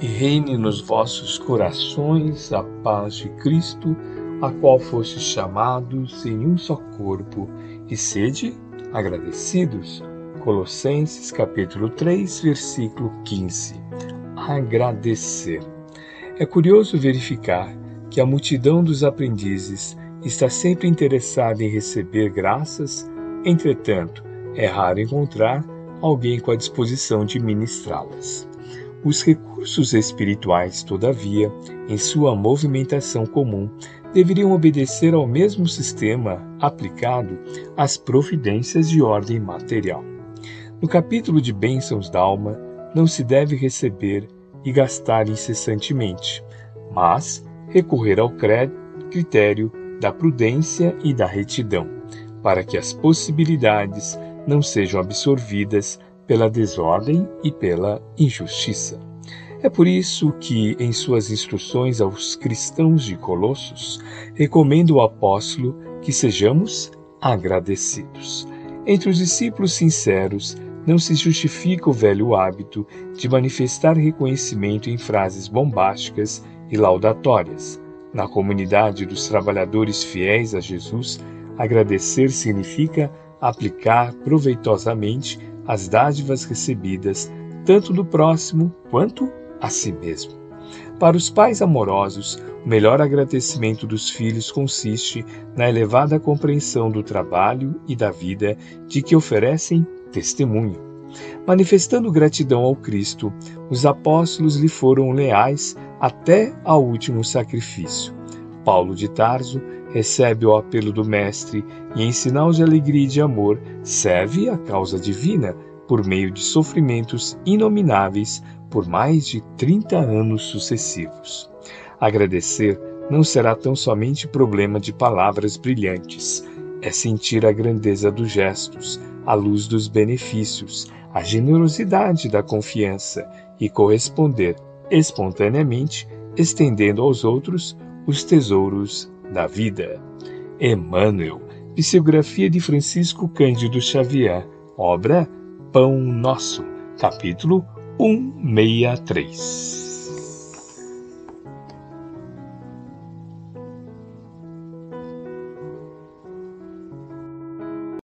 e reine nos vossos corações a paz de Cristo, a qual fostes chamados em um só corpo, e sede agradecidos. Colossenses capítulo 3, versículo 15. Agradecer. É curioso verificar que a multidão dos aprendizes está sempre interessada em receber graças, entretanto, é raro encontrar alguém com a disposição de ministrá-las. Os recursos espirituais, todavia, em sua movimentação comum, deveriam obedecer ao mesmo sistema aplicado às providências de ordem material. No capítulo de bênçãos da alma, não se deve receber e gastar incessantemente, mas recorrer ao critério da prudência e da retidão, para que as possibilidades não sejam absorvidas pela desordem e pela injustiça. É por isso que, em suas instruções aos cristãos de Colossos, recomenda o apóstolo que sejamos agradecidos. Entre os discípulos sinceros, não se justifica o velho hábito de manifestar reconhecimento em frases bombásticas e laudatórias. Na comunidade dos trabalhadores fiéis a Jesus, agradecer significa aplicar proveitosamente as dádivas recebidas tanto do próximo quanto a si mesmo. Para os pais amorosos, o melhor agradecimento dos filhos consiste na elevada compreensão do trabalho e da vida de que oferecem testemunho. Manifestando gratidão ao Cristo, os apóstolos lhe foram leais até ao último sacrifício. Paulo de Tarso recebe o apelo do Mestre e, em sinal de alegria e de amor, serve a causa divina por meio de sofrimentos inomináveis por mais de 30 anos sucessivos. Agradecer não será tão somente problema de palavras brilhantes, é sentir a grandeza dos gestos, a luz dos benefícios, a generosidade da confiança e corresponder espontaneamente, estendendo aos outros os tesouros da vida. Emmanuel, psicografia de Francisco Cândido Xavier, obra Pão Nosso, capítulo 163.